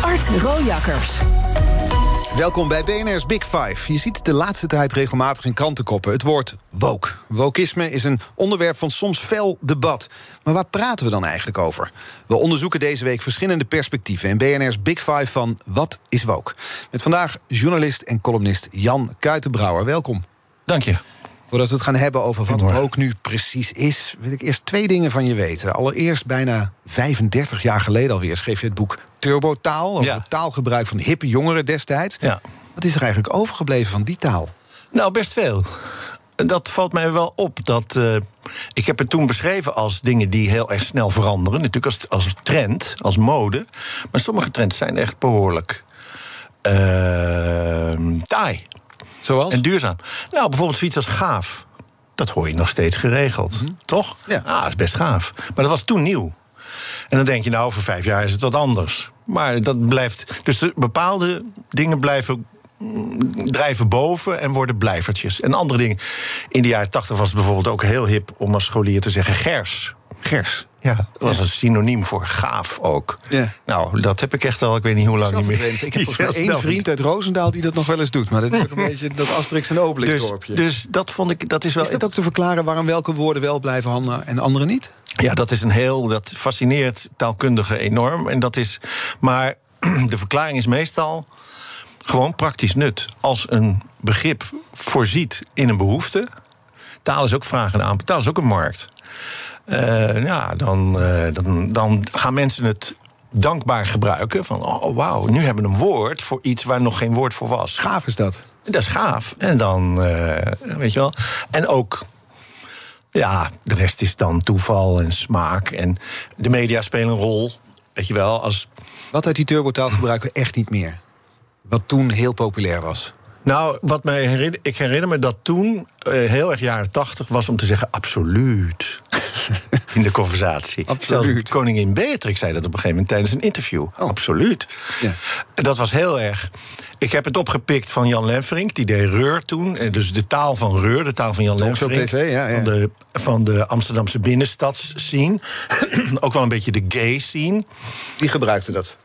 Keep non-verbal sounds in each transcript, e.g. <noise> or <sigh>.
Art Rojakkers. Welkom bij BNR's Big Five. Je ziet de laatste tijd regelmatig in krantenkoppen het woord woke. Wokisme is een onderwerp van soms fel debat. Maar waar praten we dan eigenlijk over? We onderzoeken deze week verschillende perspectieven in BNR's Big Five van Wat is woke? Met vandaag journalist en columnist Jan Kuitenbrouwer. Welkom. Dank je. Voordat we het gaan hebben over wat woke nu precies is, wil ik eerst twee dingen van je weten. Allereerst, bijna 35 jaar geleden alweer, schreef je het boek Turbotaal. Ja. het taalgebruik van hippe jongeren destijds. Ja. Wat is er eigenlijk overgebleven van die taal? Nou, best veel. Dat valt mij wel op. Dat, eh, ik heb het toen beschreven als dingen die heel erg snel veranderen. Natuurlijk als, als trend, als mode. Maar sommige trends zijn echt behoorlijk eh, taai Zoals? en duurzaam. Nou, bijvoorbeeld zoiets als gaaf. Dat hoor je nog steeds geregeld, toch? Ja. Ah, dat is best gaaf. Maar dat was toen nieuw. En dan denk je, nou, over vijf jaar is het wat anders. Maar dat blijft. Dus de bepaalde dingen blijven. mm, drijven boven en worden blijvertjes. En andere dingen. In de jaren tachtig was het bijvoorbeeld ook heel hip om als scholier te zeggen gers. Gers. Ja, dat was een synoniem voor gaaf ook. Ja. Nou, dat heb ik echt al, ik weet niet hoe lang niet meer. Ik heb <laughs> volgens mij één vriend uit Roosendaal die dat nog wel eens doet. Maar dat is ook een beetje dat Asterix en Obelix Dus, dorpje. dus dat vond ik, dat is wel. is dat ook te verklaren waarom welke woorden wel blijven hangen en andere niet? Ja, dat is een heel. Dat fascineert taalkundigen enorm. En dat is. Maar <clears throat> de verklaring is meestal gewoon praktisch nut. Als een begrip voorziet in een behoefte. Taal is ook vraag en aanbod. Taal is ook een markt. Eh, ja, dan, eh, dan, dan gaan mensen het dankbaar gebruiken. Van, oh wauw, nu hebben we een woord voor iets waar nog geen woord voor was. Gaaf is dat. Dat is gaaf. En dan, eh, weet je wel. En ook, ja, de rest is dan toeval en smaak. En de media spelen een rol. Weet je wel, als. Wat uit die turbotaal gebruiken we echt niet meer. Wat toen heel populair was. Nou, wat mij herinner, ik herinner me dat toen, heel erg jaren tachtig, was om te zeggen absoluut. <laughs> In de conversatie. Absoluut. Zelfs koningin Beatrix zei dat op een gegeven moment tijdens een interview. Absoluut. Ja. Dat was heel erg. Ik heb het opgepikt van Jan Lenverink, die deed Reur toen. Eh, Dus de taal van Reur, de taal van Jan Lenverink. TV, ja, ja. Van, de, van de Amsterdamse binnenstadsscene. <clears throat> Ook wel een beetje de gay scene. Die gebruikte dat.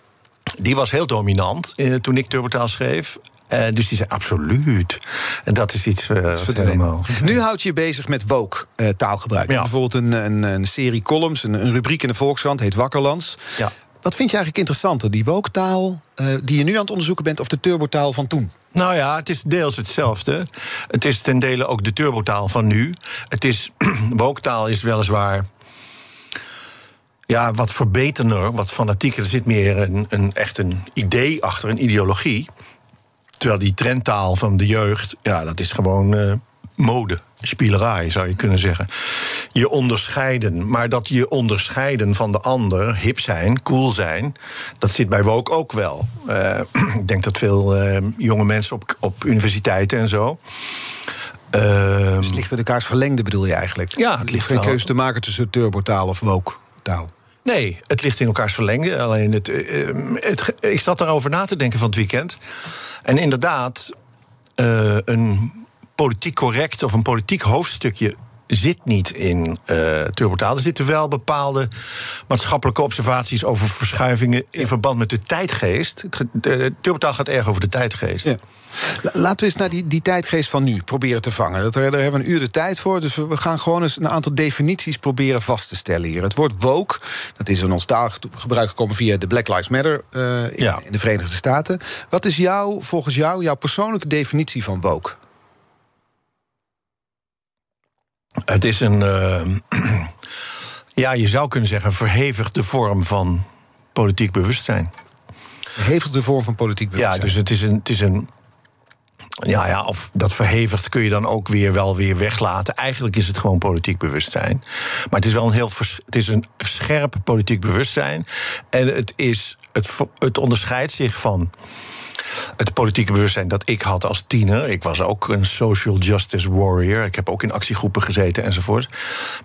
Die was heel dominant eh, toen ik Turbotaal schreef. Eh, dus die zei absoluut. En dat is iets wat verdwenen. helemaal... Nu houd je je bezig met woke eh, taalgebruik. Ja. Bijvoorbeeld een, een, een serie columns, een, een rubriek in de Volkskrant, heet Wakkerlands. Ja. Wat vind je eigenlijk interessanter? Die woke taal die je nu aan het onderzoeken bent... of de turbotaal van toen? Nou ja, het is deels hetzelfde. Het is ten dele ook de turbotaal van nu. Het is, <clears throat> wooktaal is weliswaar ja, wat verbeterder, wat fanatieker. Er zit meer een, een, echt een idee achter, een ideologie. Terwijl die trendtaal van de jeugd, ja, dat is gewoon eh, mode. Spielerij, zou je kunnen zeggen. Je onderscheiden. Maar dat je onderscheiden van de ander, hip zijn, cool zijn... dat zit bij woke ook wel. Eh, <clears throat> ik denk dat veel eh, jonge mensen op, op universiteiten en zo... ehm, Dus het ligt uit elkaars verlengde, bedoel je eigenlijk? Ja, het Er ligt geen keuze te maken tussen turbotaal of woke taal. Nee, het ligt in elkaars verlengde. Alleen het, eh, eh, het, ik zat daarover na te denken van het weekend. En inderdaad, eh, een politiek correct of een politiek hoofdstukje zit niet in eh turbotaal. Er zitten wel bepaalde maatschappelijke observaties over verschuivingen in verband met de tijdgeest. Turbotaal gaat erg over de tijdgeest. Ja. La- Laten we eens naar die, die tijdgeest van nu proberen te vangen. Dat, daar hebben we een uur de tijd voor. Dus we we gaan gewoon eens een aantal definities proberen vast te stellen hier. Het woord woke, dat is in ons taalgebruik gekomen via de Black Lives Matter eh, in, Ja. in de Verenigde Staten. Wat is jouw, volgens jou, jouw persoonlijke definitie van woke? Het is een, eh, <clears throat> ja, je zou kunnen zeggen, verhevigde vorm van politiek bewustzijn. Hevigde vorm van politiek Ja, bewustzijn. dus het is een. Het is een ja, ja, of dat verhevigd kun je dan ook weer wel weer weglaten. Eigenlijk is het gewoon politiek bewustzijn. Maar het is wel een heel het is een scherp politiek bewustzijn. En het, is, het, het onderscheidt zich van het politieke bewustzijn dat ik had als tiener. Ik was ook een social justice warrior. Ik heb ook in actiegroepen gezeten enzovoort.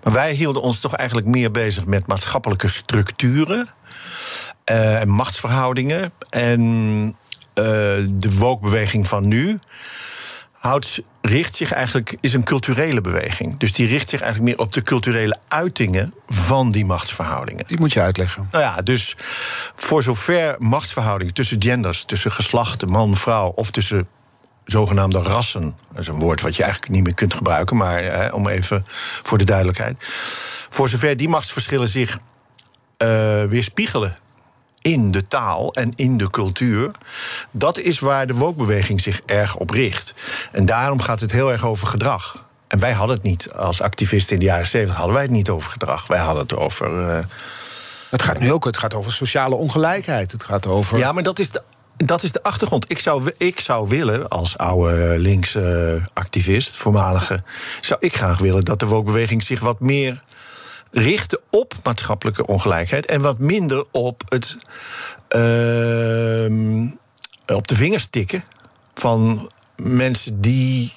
Maar wij hielden ons toch eigenlijk meer bezig met maatschappelijke structuren. en machtsverhoudingen. En de woke-beweging van nu houdt, richt zich eigenlijk, is een culturele beweging. Dus die richt zich eigenlijk meer op de culturele uitingen van die machtsverhoudingen. Die moet je uitleggen. Nou ja, dus voor zover machtsverhoudingen tussen genders, tussen geslachten, man, vrouw, of tussen zogenaamde rassen. Dat is een woord wat je eigenlijk niet meer kunt gebruiken, maar hè, om even voor de duidelijkheid. Voor zover die machtsverschillen zich uh, weerspiegelen in de taal en in de cultuur. Dat is waar de wokbeweging zich erg op richt. En daarom gaat het heel erg over gedrag. En wij hadden het niet als activisten in de jaren 70 hadden wij het niet over gedrag. Wij hadden het over. Uh, het gaat nu ook. Het gaat over sociale ongelijkheid. Het gaat over. Ja, maar dat is de. Dat is de achtergrond. Ik zou, ik zou willen, als oude linkse activist, voormalige, zou ik graag willen dat de wokbeweging zich wat meer richten op maatschappelijke ongelijkheid en wat minder op het uh, op de vingers tikken van mensen die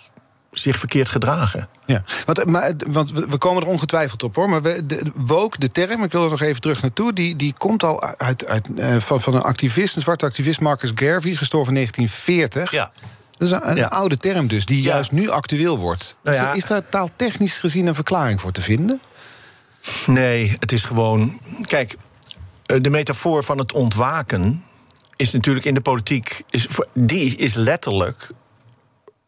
zich verkeerd gedragen. Ja, want, maar, want we komen er ongetwijfeld op hoor. Maar we, de, woke, de term, ik wil er nog even terug naartoe. Die, die komt al uit, uit, uh, van, van een activist, een zwarte activist, Marcus Garvey, gestorven in 1940. Ja. Dat is een, oude term dus, die juist nu actueel wordt. Nou ja. is daar taaltechnisch gezien een verklaring voor te vinden? Nee, het is gewoon. Kijk, eh, de metafoor van het ontwaken is natuurlijk in de politiek. Is, die is letterlijk.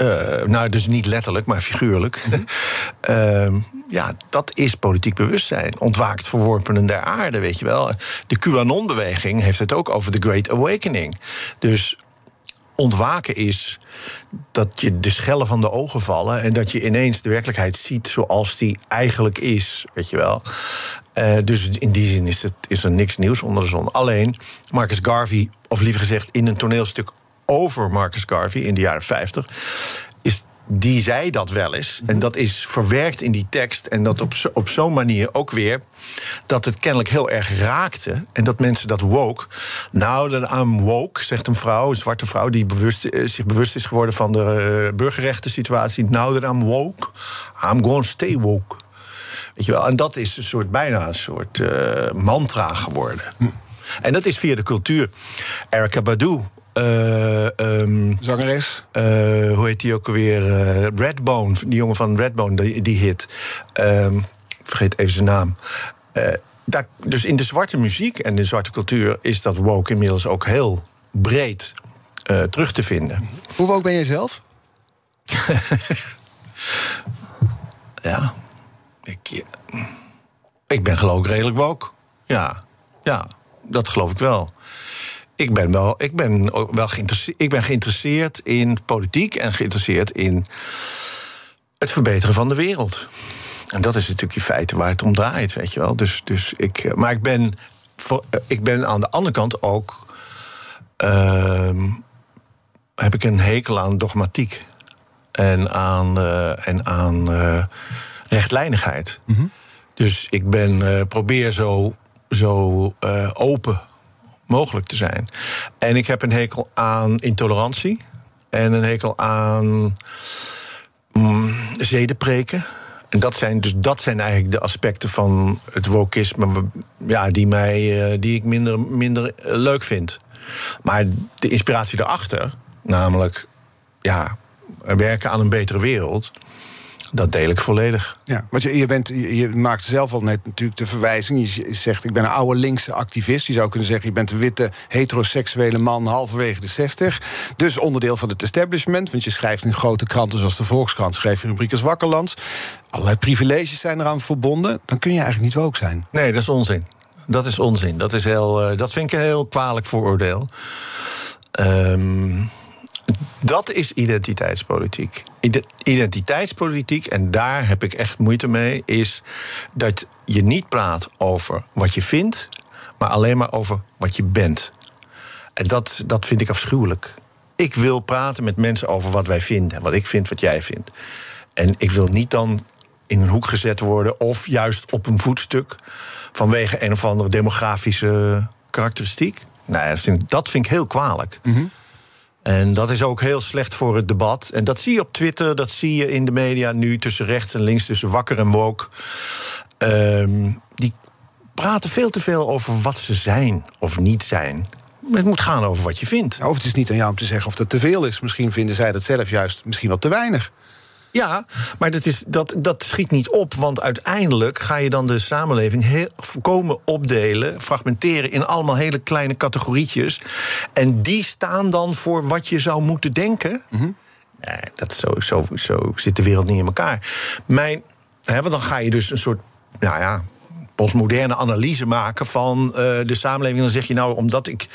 Uh, nou, dus niet letterlijk, maar figuurlijk. uh, <laughs> ja, dat is politiek bewustzijn. Ontwaakt verworpenen der aarde, weet je wel. De QAnon-beweging heeft het ook over de Great Awakening. Dus ontwaken is dat je de schellen van de ogen vallen en dat je ineens de werkelijkheid ziet zoals die eigenlijk is, weet je wel. Uh, dus in die zin is, het, is er niks nieuws onder de zon. Alleen Marcus Garvey, of liever gezegd in een toneelstuk over Marcus Garvey in de jaren 50, is die zei dat wel eens. En dat is verwerkt in die tekst. En dat op, zo, op zo'n manier ook weer. dat het kennelijk heel erg raakte. En dat mensen dat woke. Nou, dan I'm woke, zegt een vrouw, een zwarte vrouw. die bewust, eh, zich bewust is geworden van de uh, burgerrechten situatie. Nou, dan I'm woke. I'm going to stay woke. Weet je wel? En dat is een soort, bijna een soort uh, mantra geworden. En dat is via de cultuur. Erica Badu, uh, um, Zangeres? Uh, hoe heet die ook alweer? Uh, Redbone, die jongen van Redbone, die, die hit. Um, vergeet even zijn naam. Daar, dus in de zwarte muziek en de zwarte cultuur is dat woke inmiddels ook heel breed terug te vinden. Hoe woke ben je zelf? <laughs> ja, ik, ik ben geloof ik redelijk woke. Ja, ja, dat geloof ik wel ik ben wel, ik ben wel geïnteresseerd, ik ben geïnteresseerd in politiek en geïnteresseerd in het verbeteren van de wereld. En dat is natuurlijk in feite waar het om draait, weet je wel. Dus, dus ik, eh, maar ik ben, eh, ik ben aan de andere kant ook. Uh, heb ik een hekel aan dogmatiek en aan, uh, en aan uh, rechtlijnigheid. Mm -hmm. Dus ik ben, probeer zo, zo open mogelijk te zijn. En ik heb een hekel aan intolerantie en een hekel aan mm, zedenpreken. En dat zijn, dus dat zijn eigenlijk de aspecten van het wokisme ja, die, mij, eh, die ik minder, minder leuk vind. Maar de inspiratie daarachter, namelijk ja, werken aan een betere wereld dat deel ik volledig. Ja, want je, je, bent, je, maakt zelf al net natuurlijk de verwijzing. Je zegt, ik ben een oude linkse activist. Je zou kunnen zeggen, je bent een witte heteroseksuele man... halverwege de 60. Dus onderdeel van het establishment. Want je schrijft in grote kranten zoals de Volkskrant... schrijf je rubriek als Wakkerlands. Allerlei privileges zijn eraan verbonden. Dan kun je eigenlijk niet woke zijn. Nee, dat is onzin. Dat is onzin. Dat, is heel, uh, dat vind ik een heel kwalijk vooroordeel. Um, dat is identiteitspolitiek. Identiteitspolitiek, en daar heb ik echt moeite mee, is dat je niet praat over wat je vindt, maar alleen maar over wat je bent. En dat, dat vind ik afschuwelijk. Ik wil praten met mensen over wat wij vinden, wat ik vind, wat jij vindt. En ik wil niet dan in een hoek gezet worden of juist op een voetstuk vanwege een of andere demografische karakteristiek. Nee, dat vind ik, heel kwalijk. Mm En dat is ook heel slecht voor het debat. En dat zie je op Twitter, dat zie je in de media nu tussen rechts en links, tussen wakker en woke. Ehm, die praten veel te veel over wat ze zijn of niet zijn. Het moet gaan over wat je vindt. Of het is niet aan jou om te zeggen of dat te veel is. Misschien vinden zij dat zelf juist misschien wel te weinig. Ja, maar dat, is, dat, dat schiet niet op. Want uiteindelijk ga je dan de samenleving heel voorkomen opdelen, fragmenteren in allemaal hele kleine categorietjes. En die staan dan voor wat je zou moeten denken. Mhm. Nee, dat zo, zo, zo zit de wereld niet in elkaar. Mijn, hè, want dan ga je dus een soort. Nou ja, postmoderne analyse maken van eh, de samenleving. Dan zeg je nou, omdat ik.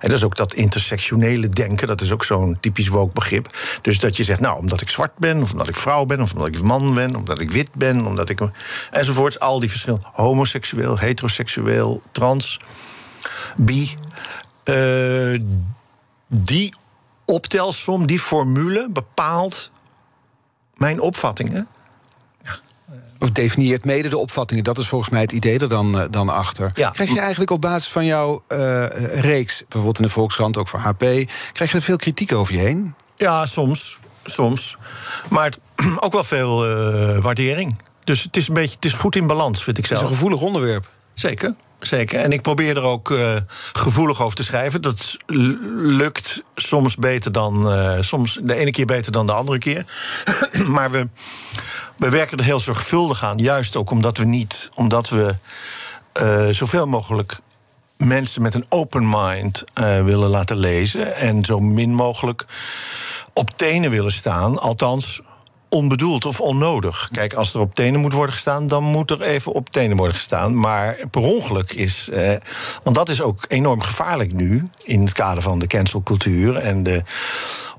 En dat is ook dat intersectionele denken, dat is ook zo'n typisch woke begrip. Dus dat je zegt, nou, omdat ik zwart ben, of omdat ik vrouw ben, of omdat ik man ben, omdat ik wit ben, omdat ik. enzovoorts, al die verschillen. Homoseksueel, heteroseksueel, trans, bi. Uh, die optelsom, die formule bepaalt mijn opvattingen. Of definieert mede de opvattingen. Dat is volgens mij het idee er dan, uh, dan achter. Ja. Krijg je eigenlijk op basis van jouw uh, reeks, bijvoorbeeld in de Volkskrant, ook voor HP, krijg je er veel kritiek over je heen? Ja, soms. Soms. Maar het, <clears throat> ook wel veel uh, waardering. Dus het is een beetje het is goed in balans, vind ik zelf. Het is een gevoelig onderwerp. Zeker. Zeker. En ik probeer er ook uh, gevoelig over te schrijven. Dat lukt soms beter dan. Uh, soms de ene keer beter dan de andere keer. <clears throat> maar we, we werken er heel zorgvuldig aan. Juist ook omdat we niet. Omdat we uh, zoveel mogelijk mensen met een open mind willen laten lezen. En zo min mogelijk op tenen willen staan. Althans onbedoeld of onnodig. Kijk, als er op tenen moet worden gestaan, dan moet er even op tenen worden gestaan. Maar per ongeluk is. Eh, want dat is ook enorm gevaarlijk nu. In het kader van de cancelcultuur en de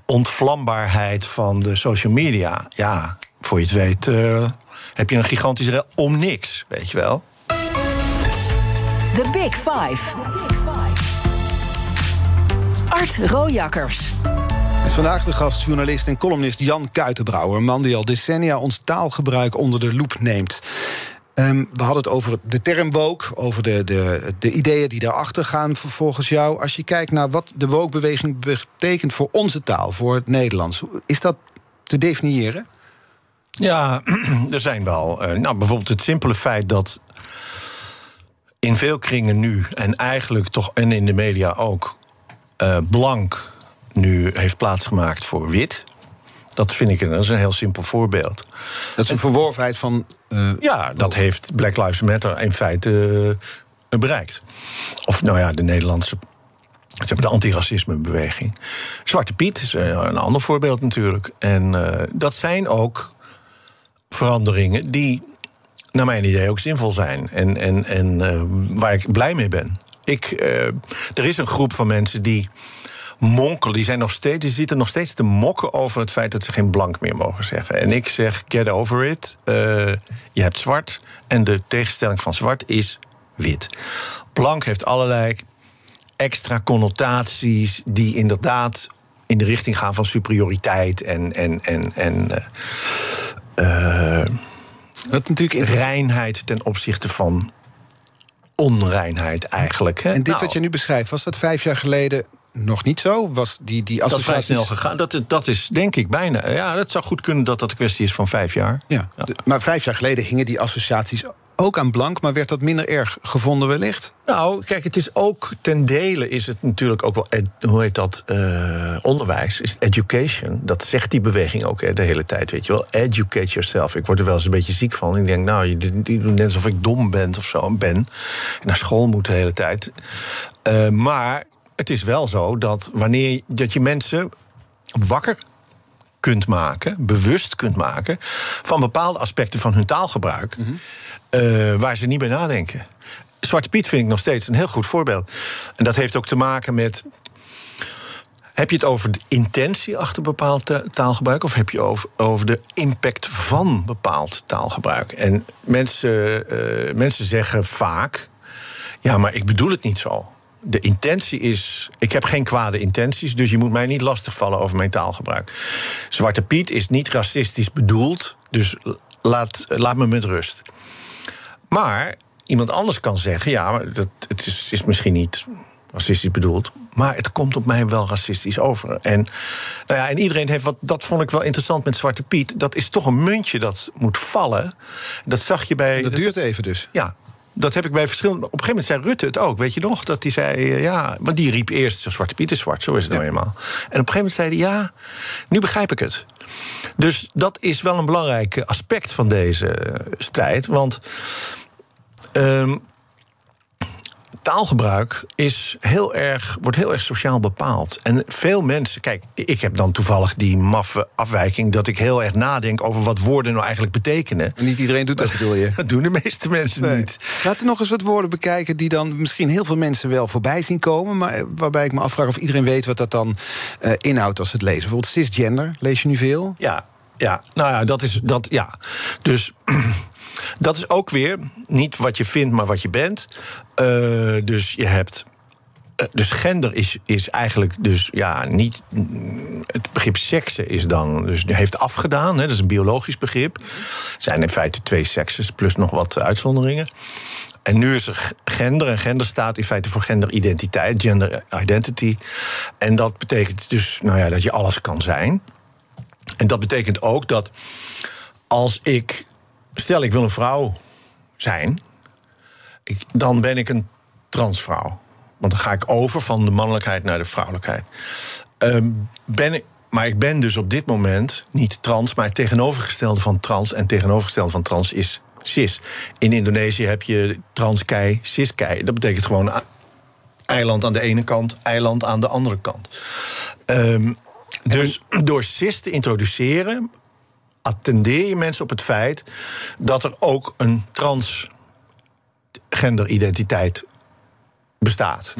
ontvlambaarheid van de social media. Ja, voor je het weet. Uh, heb je een gigantische rel om niks, weet je wel. The Big Five. Art Rojakkers. Vandaag de gast, journalist en columnist Jan Kuitenbrouwer. Een man die al decennia ons taalgebruik onder de loep neemt. Um, we hadden het over de term woke, over de, de, de ideeën die daarachter gaan volgens jou. Als je kijkt naar wat de woke-beweging betekent voor onze taal, voor het Nederlands, is dat te definiëren? Ja, <clears throat> er zijn wel. Uh, nou, bijvoorbeeld het simpele feit dat in veel kringen nu, en eigenlijk toch, en in de media ook, uh, blank nu heeft plaatsgemaakt voor wit. Dat vind ik een, dat is een heel simpel voorbeeld. Dat is een verworvenheid van. Uh, ja, dat heeft Black Lives Matter in feite uh, bereikt. Of nou ja, de Nederlandse. De antiracismebeweging. Zwarte Piet is een ander voorbeeld natuurlijk. En uh, dat zijn ook veranderingen die, naar mijn idee, ook zinvol zijn. En, en, en waar ik blij mee ben. Ik, er is een groep van mensen die monkelen. Die, zijn nog steeds, die zitten nog steeds te mokken over het feit dat ze geen blank meer mogen zeggen. En ik zeg: get over it. Uh, je hebt zwart. En de tegenstelling van zwart is wit. Blank heeft allerlei extra connotaties die inderdaad in de richting gaan van superioriteit en. en, en, en uh, uh, dat natuurlijk reinheid ten opzichte van onreinheid eigenlijk. Hè? En dit nou, wat je nu beschrijft, was dat vijf jaar geleden nog niet zo? Was die, die associaties... Dat is vrij snel gegaan. Dat, dat is denk ik bijna... Ja, het zou goed kunnen dat dat een kwestie is van vijf jaar. Ja, ja. De, maar vijf jaar geleden hingen die associaties ook aan blank... maar werd dat minder erg gevonden wellicht? Nou, kijk, het is ook... ten dele is het natuurlijk ook wel... Hoe heet dat? Uh, onderwijs, is education. Dat zegt die beweging ook hè, de hele tijd, weet je wel. Educate yourself. Ik word er wel eens een beetje ziek van. Ik denk, nou, die, die doen net alsof ik dom ben of zo. Ben. En naar school moet de hele tijd. Uh, maar het is wel zo dat wanneer dat je mensen wakker kunt maken, bewust kunt maken van bepaalde aspecten van hun taalgebruik, mm -hmm. uh, waar ze niet bij nadenken. Zwarte Piet vind ik nog steeds een heel goed voorbeeld. En dat heeft ook te maken met. Heb je het over de intentie achter bepaald taalgebruik, of heb je over, over de impact van bepaald taalgebruik? En mensen, uh, mensen zeggen vaak: ja, maar ik bedoel het niet zo de intentie is. Ik heb geen kwade intenties, dus je moet mij niet lastigvallen over mijn taalgebruik. Zwarte Piet is niet racistisch bedoeld, dus laat, laat me met rust. Maar iemand anders kan zeggen: ja, maar dat, het is, is misschien niet racistisch bedoeld. Maar het komt op mij wel racistisch over. En, nou ja, en iedereen heeft wat. Dat vond ik wel interessant met Zwarte Piet. Dat is toch een muntje dat moet vallen. Dat zag je bij. Dat duurt even dus. Ja, dat heb ik bij verschillende. Op een gegeven moment zei Rutte het ook, weet je nog? Dat hij zei, eh, ja, want die riep eerst: Zwarte Piet is zwart, zo is het nou eenmaal. En op een gegeven moment zei hij: ja, nu begrijp ik het. Dus dat is wel een belangrijk aspect van deze eh, strijd. Want. ehm, taalgebruik is heel erg, wordt heel erg sociaal bepaald. En veel mensen, kijk, ik heb dan toevallig die maffe afwijking dat ik heel erg nadenk over wat woorden nou eigenlijk betekenen. En niet iedereen doet dat, bedoel je? <laughs> Dat doen de meeste mensen Nee. niet. Laten we nog eens wat woorden bekijken die dan misschien heel veel mensen wel voorbij zien komen. Maar eh, waarbij ik me afvraag of iedereen weet wat dat dan eh, inhoudt als ze het lezen. Bijvoorbeeld cisgender, lees je nu veel? Ja, ja, nou ja, dat is dat, ja. Dus <clears throat> dat is ook weer niet wat je vindt, maar wat je bent. Eh, dus je hebt. eh, Dus gender is, is eigenlijk dus ja niet. Het begrip seksen is dan. Dus heeft afgedaan. Hè, dat is een biologisch begrip. Er zijn in feite twee sekses plus nog wat uitzonderingen. En nu is er gender. En gender staat in feite voor genderidentiteit, gender identity. En dat betekent dus nou ja, dat je alles kan zijn. En dat betekent ook dat als ik. Stel, ik wil een vrouw zijn. Ik, dan ben ik een transvrouw. Want dan ga ik over van de mannelijkheid naar de vrouwelijkheid. Ehm, ben ik, maar ik ben dus op dit moment niet trans, maar het tegenovergestelde van trans. En tegenovergestelde van trans is cis. In Indonesië heb je transkei, ciskei. Dat betekent gewoon eiland aan de ene kant, eiland aan de andere kant. Ehm, dus door cis te introduceren, attendeer je mensen op het feit dat er ook een transgenderidentiteit bestaat.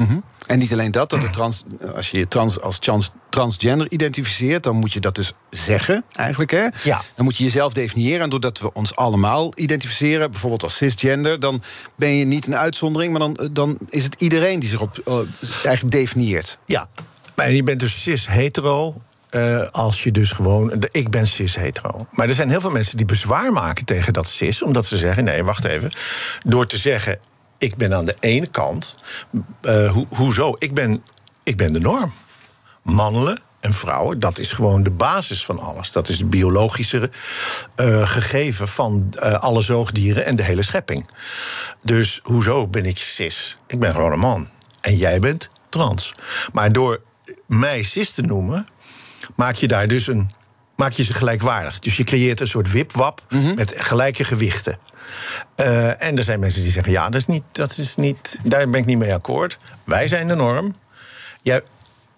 En niet alleen dat, dat er trans, als je je trans, als trans, transgender identificeert, dan moet je dat dus zeggen, eigenlijk. Hè? Ja. Dan moet je jezelf definiëren. En doordat we ons allemaal identificeren, bijvoorbeeld als cisgender, dan ben je niet een uitzondering, maar dan, dan is het iedereen die zich op, eh, eigenlijk definieert. Ja, maar je bent dus cis-hetero. Eh, als je dus gewoon. de- Ik ben cis-hetero. Maar er zijn heel veel mensen die bezwaar maken tegen dat cis. Omdat ze zeggen: nee, wacht even. Door te zeggen: ik ben aan de ene kant. ho- hoezo? Ik ben, ik ben de norm. Mannen en vrouwen, dat is gewoon de basis van alles. Dat is het biologische eh, gegeven van alle zoogdieren en de hele schepping. Dus hoezo ben ik cis? Ik ben gewoon een man. En jij bent trans. Maar door mij cis te noemen, maak je daar dus een. Maak je ze gelijkwaardig. Dus je creëert een soort wipwap met gelijke gewichten. Eh, en er zijn mensen die zeggen: ja, dat is niet, dat is niet, daar ben ik niet mee akkoord. Wij zijn de norm. Jij,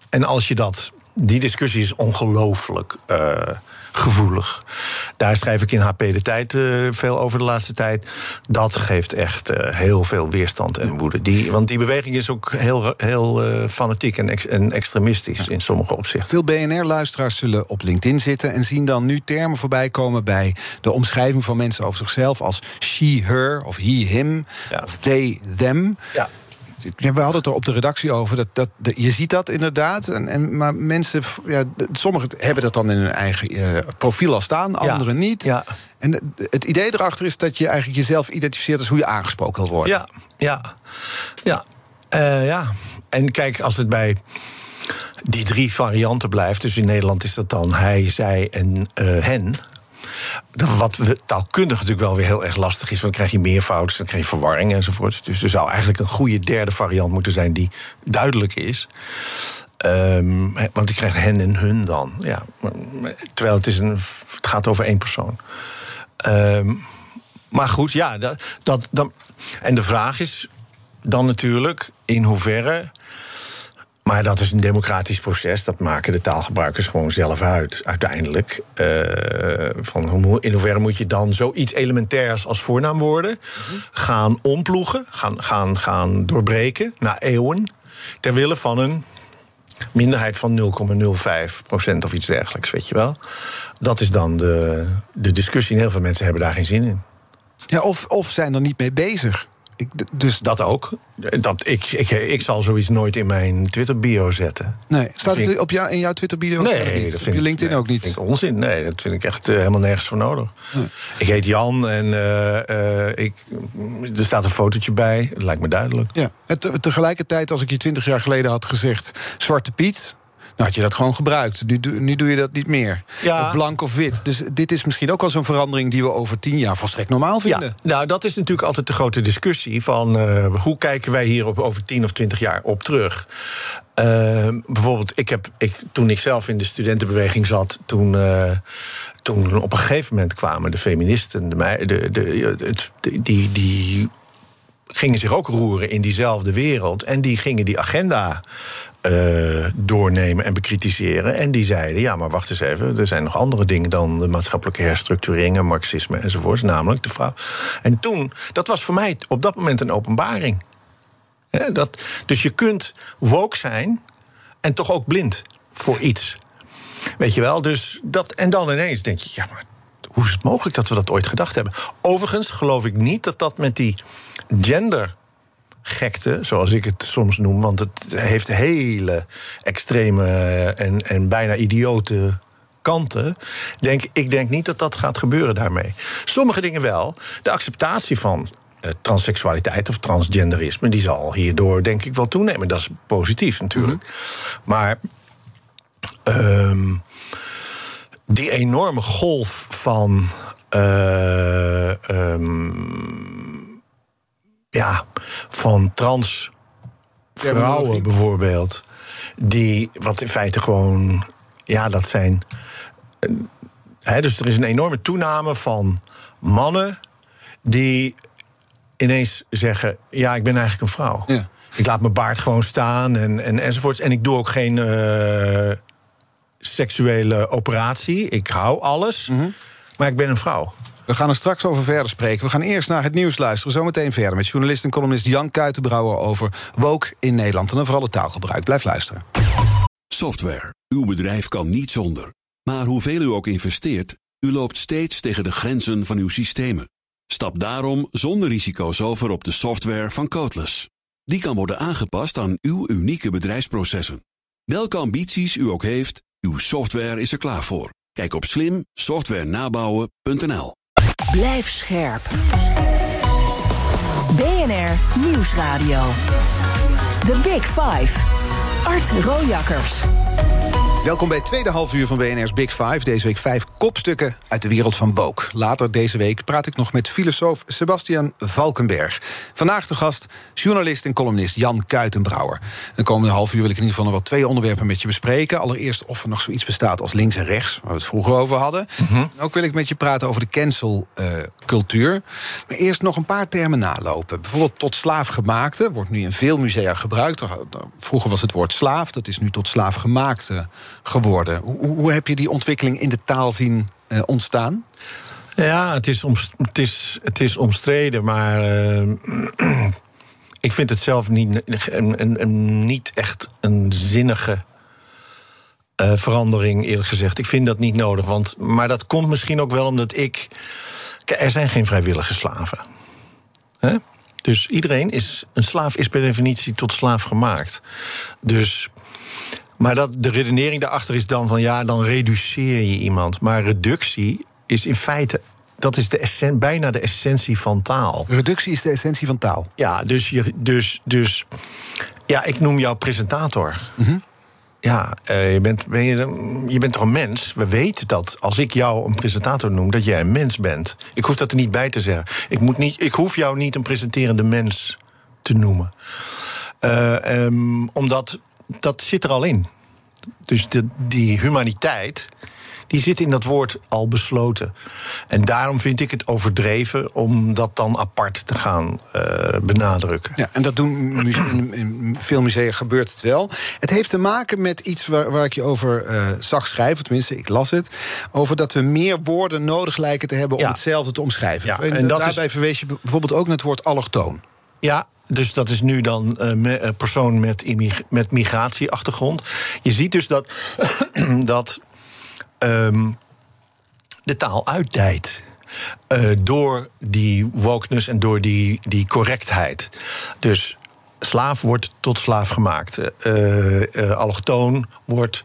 en als je dat. Die discussie is ongelooflijk eh, gevoelig. Daar schrijf ik in HP de Tijd eh, veel over de laatste tijd. Dat geeft echt eh, heel veel weerstand en woede. Die, want die beweging is ook heel, heel fanatiek en, ex- en extremistisch in sommige opzichten. Veel BNR-luisteraars zullen op LinkedIn zitten en zien dan nu termen voorbij komen bij de omschrijving van mensen over zichzelf als she, her of he, him Ja. of they, them. Ja. Ja, we hadden het er op de redactie over. Dat, dat, dat- je ziet dat inderdaad. En, en, maar mensen, ja, sommigen hebben dat dan in hun eigen eh, profiel al staan, Ja. anderen niet. Ja. En het idee erachter is dat je eigenlijk jezelf identificeert als hoe je aangesproken wil worden. Ja, ja, ja. Eh, ja. En kijk, als het bij die drie varianten blijft, dus in Nederland is dat dan hij, zij en eh, hen. Wat we taalkundig natuurlijk wel weer heel erg lastig is, want dan krijg je meervoud, dan krijg je verwarring enzovoort. Dus er zou eigenlijk een goede derde variant moeten zijn die duidelijk is. Ehm, want je krijgt hen en hun dan. Ja, terwijl het, is een, het gaat over één persoon. Ehm, maar goed, ja, dat, dat, en de vraag is dan natuurlijk in hoeverre. Maar dat is een democratisch proces. Dat maken de taalgebruikers gewoon zelf uit, uiteindelijk. Eh, van hoe, in hoeverre moet je dan zoiets elementairs als voornaamwoorden gaan omploegen, gaan, gaan, gaan doorbreken na eeuwen, ter wille van een minderheid van 0,05 procent of iets dergelijks, weet je wel. Dat is dan de, de discussie. En heel veel mensen hebben daar geen zin in. Ja, of, of zijn er niet mee bezig. Ik, dus Dat ook. Dat, ik, ik, ik zal zoiets nooit in mijn Twitter-bio zetten. nee, staat het op jou, in jouw Twitter-bio? Nee, Staat het niet? dat op vind je LinkedIn nee, ook niet. vind ik onzin. Nee, dat vind ik echt eh, helemaal nergens voor nodig. Ik heet Jan en eh, eh, ik, er staat een fotootje bij. Dat lijkt me duidelijk. Ja. En te- tegelijkertijd, als ik je twintig jaar geleden had gezegd... Zwarte Piet, had je dat gewoon gebruikt. Nu, doe- nu doe je dat niet meer. Ja. Of blank of wit. Dus dit is misschien ook wel zo'n verandering... die we over tien jaar volstrekt normaal vinden. Ja, nou, dat is natuurlijk altijd de grote discussie van eh, hoe kijken wij hier op, over 10 of 20 jaar op terug. Eh, bijvoorbeeld, ik heb, ik, toen ik zelf in de studentenbeweging zat, toen, eh, toen op een gegeven moment kwamen de feministen, de, de, de, het, die, die gingen zich ook roeren in diezelfde wereld. En die gingen die agenda eh, doornemen en bekritiseren. En die zeiden: ja, maar wacht eens even. Er zijn nog andere dingen dan de maatschappelijke herstructurering en marxisme enzovoorts. Namelijk de vrouw. En toen, dat was voor mij op dat moment een openbaring. Dat, dus je kunt woke zijn en toch ook blind voor iets. Weet je wel? Dus dat, en dan ineens denk je: ja, maar hoe is het mogelijk dat we dat ooit gedacht hebben? Overigens geloof ik niet dat dat met die gendergekte, zoals ik het soms noem, want het heeft hele extreme en, en bijna idiote kanten. Denk, ik denk niet dat dat gaat gebeuren daarmee. Sommige dingen wel. De acceptatie van eh, transseksualiteit of transgenderisme, die zal hierdoor denk ik wel toenemen. Dat is positief natuurlijk. Maar ehm, die enorme golf van. eh, ehm, ja, van trans vrouwen bijvoorbeeld. Die, wat in feite gewoon. Ja, dat zijn. eh, hè, dus er is een enorme toename van mannen die ineens zeggen: Ja, ik ben eigenlijk een vrouw. Ja. Ik laat mijn baard gewoon staan en, en, enzovoorts. En ik doe ook geen eh, seksuele operatie. Ik hou alles. Maar ik ben een vrouw. We gaan er straks over verder spreken. We gaan eerst naar het nieuws luisteren. Zometeen verder met journalist en columnist Jan Kuitenbrouwer... over woke in Nederland en vooral het taalgebruik. Blijf luisteren. Software. Uw bedrijf kan niet zonder. Maar hoeveel u ook investeert, u loopt steeds tegen de grenzen van uw systemen. Stap daarom zonder risico's over op de software van Codeless. Die kan worden aangepast aan uw unieke bedrijfsprocessen. Welke ambities u ook heeft, uw software is er klaar voor. Kijk op slimsoftwarenabouwen.nl. Blijf scherp. BNR Nieuwsradio. The Big Five. Art Rojakkers. Welkom bij het tweede half uur van BNR's Big Five. Deze week vijf kopstukken uit de wereld van woke. Later deze week praat ik nog met filosoof Sebastian Valkenberg. Vandaag de gast journalist en columnist Jan Kuitenbrouwer. De komende half uur wil ik in ieder geval nog wel twee onderwerpen met je bespreken. Allereerst of er nog zoiets bestaat als links en rechts, waar we het vroeger over hadden. En Ook wil ik met je praten over de cancelcultuur. maar eerst nog een paar termen nalopen. Bijvoorbeeld tot slaafgemaakte wordt nu in veel musea gebruikt. Vroeger was het woord slaaf, dat is nu tot slaafgemaakte geworden. Hoe, hoe heb je die ontwikkeling in de taal zien eh, ontstaan? Ja, het is, omst- het is, het is omstreden, maar eh, <clears throat> ik vind het zelf niet, een, een, een- niet echt een zinnige eh, verandering, eerlijk gezegd. Ik vind dat niet nodig, want, maar dat komt misschien ook wel omdat ik. Er zijn geen vrijwillige slaven. Dus iedereen is. Een slaaf is per definitie tot slaaf gemaakt. Dus. Maar dat, de redenering daarachter is dan van ja, dan reduceer je iemand. Maar reductie is in feite. Dat is de essen, bijna de essentie van taal. Reductie is de essentie van taal. Ja, dus, je, dus, dus ja, ik noem jou presentator. Ja, eh, je, bent, ben je, je bent toch een mens? We weten dat als ik jou een presentator noem, dat jij een mens bent. Ik hoef dat er niet bij te zeggen. Ik, moet niet, ik hoef jou niet een presenterende mens te noemen. Eh, ehm, omdat dat zit er al in. Dus de, die humaniteit, die zit in dat woord al besloten. En daarom vind ik het overdreven om dat dan apart te gaan eh, benadrukken. Ja, en dat doen in, veel musea gebeurt het wel. Het heeft te maken met iets waar, waar ik je over eh, zag schrijven, tenminste, ik las het. Over dat we meer woorden nodig lijken te hebben om Ja. hetzelfde te omschrijven. Ja, en en dat daarbij is- verwees je bijvoorbeeld ook naar het woord allochtoon. Ja, dus dat is nu dan een me- een persoon met, met migratieachtergrond. Je ziet dus dat, <clears throat> dat ehm, de taal uitdijt. eh, door die wokeness en door die, die correctheid. Dus slaaf wordt tot slaaf gemaakt. Uh, allochtoon wordt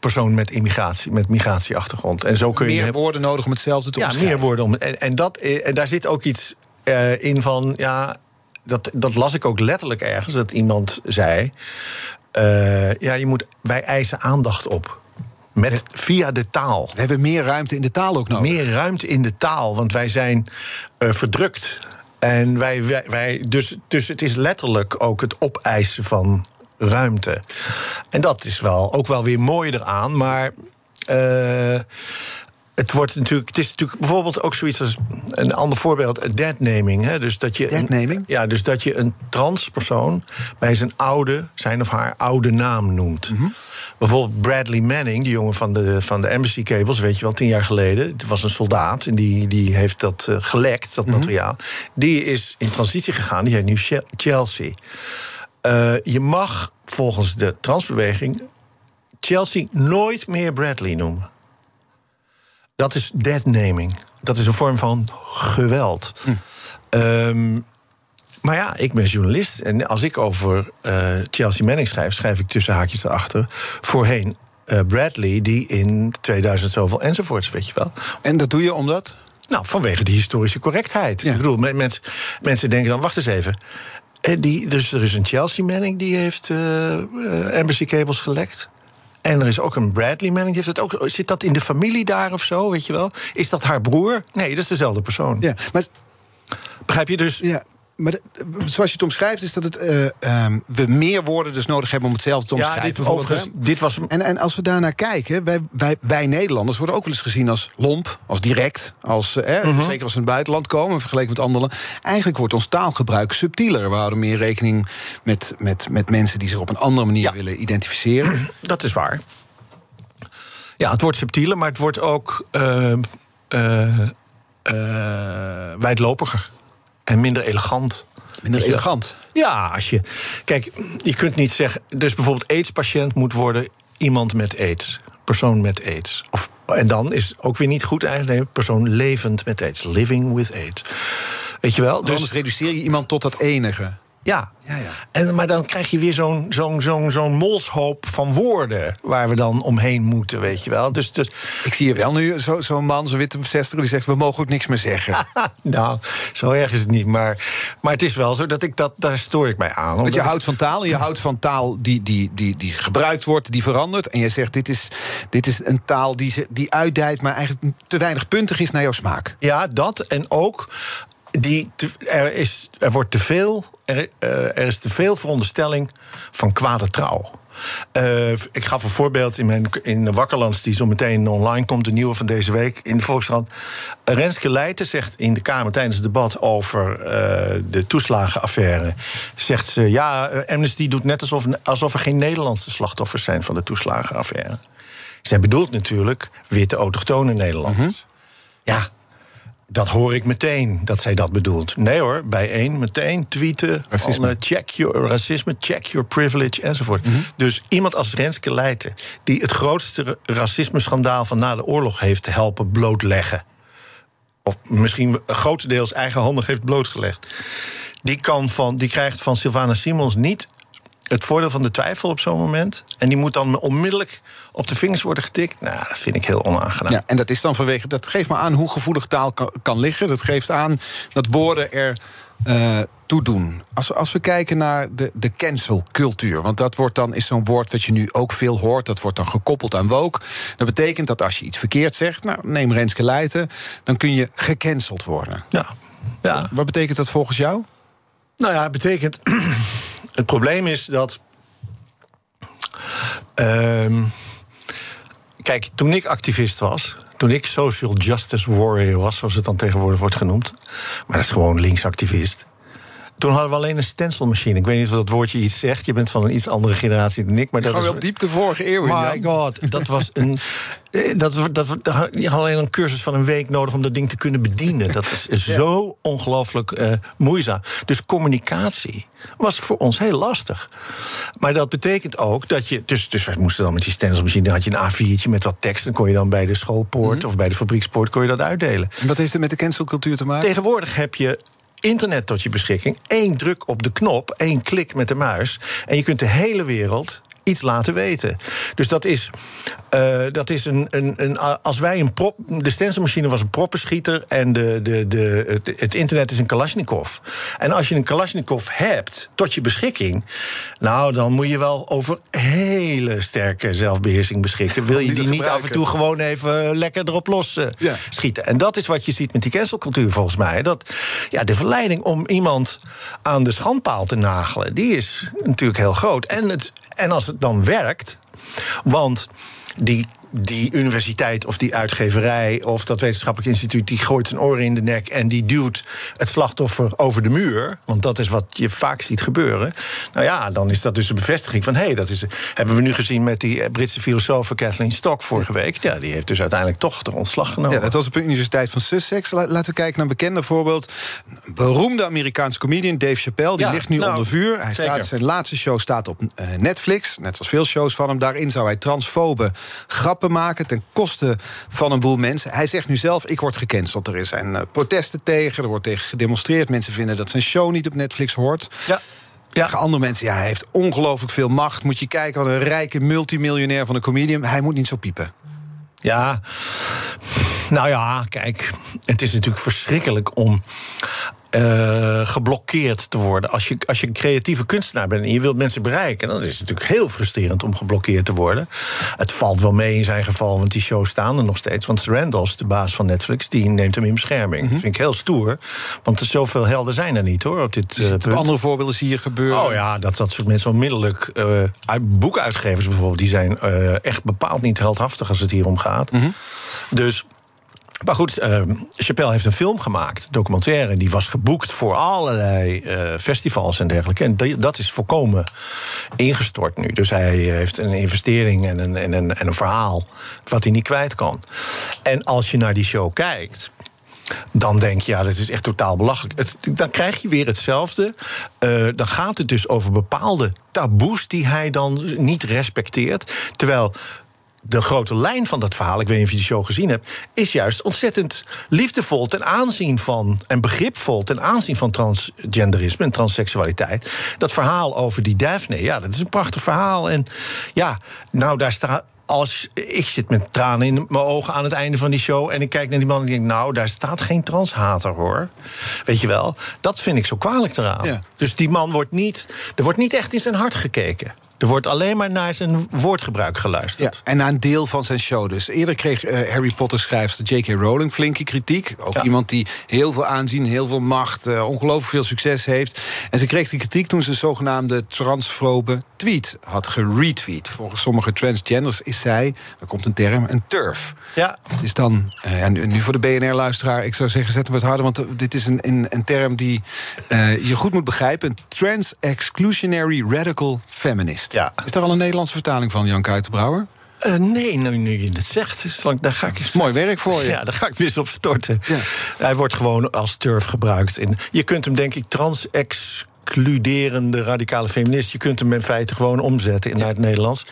persoon met immigratie, met migratieachtergrond. En zo kun meer je woorden nodig om hetzelfde te ja, meer woorden om. En, en, dat, en daar zit ook iets in van ja. Dat, dat las ik ook letterlijk ergens, dat iemand zei. ja, je moet, wij eisen aandacht op. Met, via de taal. We hebben meer ruimte in de taal ook nodig. Meer ruimte in de taal, want wij zijn uh, verdrukt. En wij, wij, wij, dus, dus het is letterlijk ook het opeisen van ruimte. En dat is wel ook wel weer mooi eraan, maar. Uh, het wordt natuurlijk, het is natuurlijk bijvoorbeeld ook zoiets als een ander voorbeeld, deadnaming. Hè? Dus dat je deadnaming? ja, dus dat je een transpersoon bij zijn oude, zijn of haar oude naam noemt. Mm -hmm. Bijvoorbeeld Bradley Manning, die jongen van de, van de Embassy Cables, weet je wel, tien jaar geleden. Het was een soldaat en die, die heeft dat uh, gelekt, dat mm -hmm. materiaal. Die is in transitie gegaan, die heet nu Chelsea. Uh, je mag volgens de transbeweging Chelsea nooit meer Bradley noemen. Dat is deadnaming. Dat is een vorm van geweld. Hm. Um, maar ja, ik ben journalist. En als ik over uh, Chelsea Manning schrijf, schrijf ik tussen haakjes erachter. Voorheen uh, Bradley, die in 2000 zoveel enzovoorts, weet je wel. En dat doe je omdat? Nou, vanwege de historische correctheid. Ja. Ik bedoel, mens, mensen denken dan, wacht eens even. Die, dus er is een Chelsea Manning die heeft uh, Embassy Cables gelekt. En er is ook een Bradley Manning. Heeft het ook, zit dat in de familie daar of zo, weet je wel? Is dat haar broer? Nee, dat is dezelfde persoon. Ja, maar... Begrijp je dus? Ja, maar de, zoals je het omschrijft, is dat het, uh, um, we meer woorden dus nodig hebben om hetzelfde te omschrijven. Ja, dit, overigens, dit was... En, en als we daarnaar kijken, wij, wij, wij Nederlanders worden ook wel eens gezien als lomp, als direct. Als, uh -huh. Zeker als we in het buitenland komen, vergeleken met anderen. Eigenlijk wordt ons taalgebruik subtieler. We houden meer rekening met, met, met mensen die zich op een andere manier ja. willen identificeren. <clears throat> Dat is waar. Ja, het wordt subtieler, maar het wordt ook uh, wijdlopiger en minder elegant. Minder je, elegant? Ja, als je. Kijk, je kunt niet zeggen. Dus bijvoorbeeld AIDS-patiënt moet worden iemand met AIDS. Persoon met AIDS. Of, en dan is ook weer niet goed eigenlijk. Persoon levend met AIDS. Living with AIDS. Weet je wel? Dus anders reduceer je iemand tot dat enige. Ja. ja, ja. En, maar dan krijg je weer zo'n zo'n zo'n zo'n molshoop van woorden... waar we dan omheen moeten, weet je wel. Dus, dus... Ik zie je wel nu zo'n zo man, zo'n witte 60 die zegt... we mogen ook niks meer zeggen. <laughs> nou, zo erg is het niet. Maar, maar het is wel zo dat ik dat... daar stoor ik mij aan. Want je houdt van taal en je houdt van taal die, die, die, die gebruikt wordt, die verandert. En je zegt, dit is, dit is een taal die, die uitdijt... maar eigenlijk te weinig puntig is naar jouw smaak. Ja, dat. En ook die te, er, is, er wordt te veel, er, uh, er is te veel veronderstelling van kwade trouw. Uh, ik gaf een voorbeeld in, mijn, in de Wakkerlands, die zo meteen online komt, de nieuwe van deze week in de Volkskrant. Renske Leijten zegt in de Kamer tijdens het debat over uh, de toeslagenaffaire: zegt ze ja, Amnesty doet net alsof, alsof er geen Nederlandse slachtoffers zijn van de toeslagenaffaire. Zij bedoelt natuurlijk witte autochtone Nederlanders. Mm -hmm. Ja, dat hoor ik meteen dat zij dat bedoelt. Nee hoor, bij één meteen tweeten. Racisme. check your racisme, check your privilege enzovoort. Mm -hmm. Dus iemand als Renske Leijten, die het grootste racisme-schandaal van na de oorlog heeft helpen blootleggen. Of misschien grotendeels eigenhandig heeft blootgelegd. Die, kan van, die krijgt van Sylvana Simons niet het voordeel van de twijfel op zo'n moment. En die moet dan onmiddellijk op de vingers worden getikt. Nou, dat vind ik heel onaangenaam. Ja, en dat is dan vanwege. Dat geeft maar aan hoe gevoelig taal kan, kan liggen. Dat geeft aan dat woorden er. Uh, toe doen. Als we, als we kijken naar de, de cancelcultuur, want dat wordt dan, is zo'n woord wat je nu ook veel hoort, dat wordt dan gekoppeld aan woke. Dat betekent dat als je iets verkeerd zegt, nou, neem Renske Leijten, dan kun je gecanceld worden. Ja. ja. Wat betekent dat volgens jou? Nou ja, het betekent. <clears throat> Het probleem is dat. Uh, kijk, toen ik activist was, toen ik social justice warrior was, zoals het dan tegenwoordig wordt genoemd, maar dat is gewoon linksactivist. Toen hadden we alleen een stencilmachine. Ik weet niet of dat woordje iets zegt. Je bent van een iets andere generatie dan ik. Maar dat is wel diep de vorige eeuw. My god, dat was een. eh, Dat, dat, dat, je had alleen een cursus van een week nodig om dat ding te kunnen bedienen. Dat is <laughs> zo ongelooflijk eh, moeizaam. Dus communicatie was voor ons heel lastig. Maar dat betekent ook dat je. Dus, dus wij moesten dan met die stencilmachine. Dan had je een A4'tje met wat tekst. Dan kon je dan bij de schoolpoort Mhm. of bij de fabriekspoort kon je dat uitdelen. En wat heeft het met de cancelcultuur te maken? Tegenwoordig heb je internet tot je beschikking. Eén druk op de knop, één klik met de muis. En je kunt de hele wereld iets laten weten. Dus dat is, eh, dat is een, een, een. Als wij een prop. De stencilmachine was een proppenschieter. En de, de, de, het, het internet is een Kalashnikov. En als je een Kalashnikov hebt tot je beschikking. Nou, dan moet je wel over hele sterke zelfbeheersing beschikken. Wil je die niet af en toe gewoon even lekker erop los Ja. schieten. En dat is wat je ziet met die cancelcultuur volgens mij. Dat, ja, de verleiding om iemand aan de schandpaal te nagelen... die is natuurlijk heel groot. En, het, en als het dan werkt... want die, die universiteit of die uitgeverij... of dat wetenschappelijk instituut, die gooit zijn oren in de nek... en die duwt het slachtoffer over de muur... want dat is wat je vaak ziet gebeuren... nou ja, dan is dat dus een bevestiging van... hé, hey, dat is, hebben we nu gezien met die eh, Britse filosoof Kathleen Stock vorige week... ja, die heeft dus uiteindelijk toch de ontslag genomen. Ja, dat was op de Universiteit van Sussex. La- Laten we kijken naar een bekender voorbeeld. Een beroemde Amerikaanse comedian Dave Chappelle. Die Ja, ligt nu nou, onder vuur. Hij zeker. staat, zijn laatste show staat op eh, Netflix. Net als veel shows van hem. Daarin zou hij transfobe grappen maken... ten koste van een boel mensen. Hij zegt nu zelf, ik word gecanceld. Er zijn eh, protesten tegen, er wordt tegen gedemonstreerd. Mensen vinden dat zijn show niet op Netflix hoort. Ja. Ja. Andere mensen, ja, hij heeft ongelooflijk veel macht. Moet je kijken, wat een rijke multimiljonair van een comedian. Hij moet niet zo piepen. Ja, nou ja, kijk, het is natuurlijk verschrikkelijk om eh, geblokkeerd te worden. Als je, als je een creatieve kunstenaar bent en je wilt mensen bereiken, dan is het natuurlijk heel frustrerend om geblokkeerd te worden. Het valt wel mee in zijn geval, want die shows staan er nog steeds. Want Randolph, de baas van Netflix, die neemt hem in bescherming. Dat vind ik heel stoer, want er zoveel helden zijn er niet hoor op dit eh, Op punt. andere voorbeelden zie je gebeuren. Oh ja, dat dat soort mensen onmiddellijk. eh uit, boekuitgevers bijvoorbeeld, die zijn eh, echt bepaald niet heldhaftig als het hier om gaat. Dus. Maar goed, eh, Chappelle heeft een film gemaakt, documentaire. Die was geboekt voor allerlei eh, festivals en dergelijke. En dat is volkomen ingestort nu. Dus hij heeft een investering en een, en, een, en een verhaal wat hij niet kwijt kan. En als je naar die show kijkt dan denk je, ja, dat is echt totaal belachelijk. Het, dan krijg je weer hetzelfde. Eh, dan gaat het dus over bepaalde taboes die hij dan niet respecteert. Terwijl de grote lijn van dat verhaal, ik weet niet of je die show gezien hebt, is juist ontzettend liefdevol ten aanzien van en begripvol ten aanzien van transgenderisme en transseksualiteit. Dat verhaal over die Daphne, ja, dat is een prachtig verhaal. En ja, nou, daar staat. Als ik zit met tranen in mijn ogen aan het einde van die show en ik kijk naar die man en ik denk, nou, daar staat geen transhater hoor. Weet je wel, dat vind ik zo kwalijk eraan. Ja. Dus die man wordt niet, er wordt niet echt in zijn hart gekeken. Er wordt alleen maar naar zijn woordgebruik Ja, geluisterd. en naar een deel van zijn show dus. Eerder kreeg eh, Harry Potter schrijfster J.K. Rowling flinke kritiek. Ook Ja. iemand die heel veel aanzien, heel veel macht... eh, ongelooflijk veel succes heeft. En ze kreeg die kritiek toen ze een zogenaamde transfobe tweet had geretweet. Volgens sommige transgenders is zij, er komt een term, een turf. Ja. Het is dan, eh, en nu- nu voor de BNR-luisteraar, ik zou zeggen, zet hem wat harder... want eh, dit is een, een, een term die eh, je goed moet begrijpen. Een trans-exclusionary radical feminist. Ja. Is daar al een Nederlandse vertaling van, Jan Kuitenbrouwer? Eh, nee, nu, nu je het zegt, lang- daar ga ik eens. Mooi werk voor je. <laughs> Ja, daar ga ik weer eens op storten. Ja. Hij wordt gewoon als turf gebruikt. Je kunt hem, denk ik, trans-excluderende radicale feminist. Je kunt hem in feite gewoon omzetten in naar het Nederlands.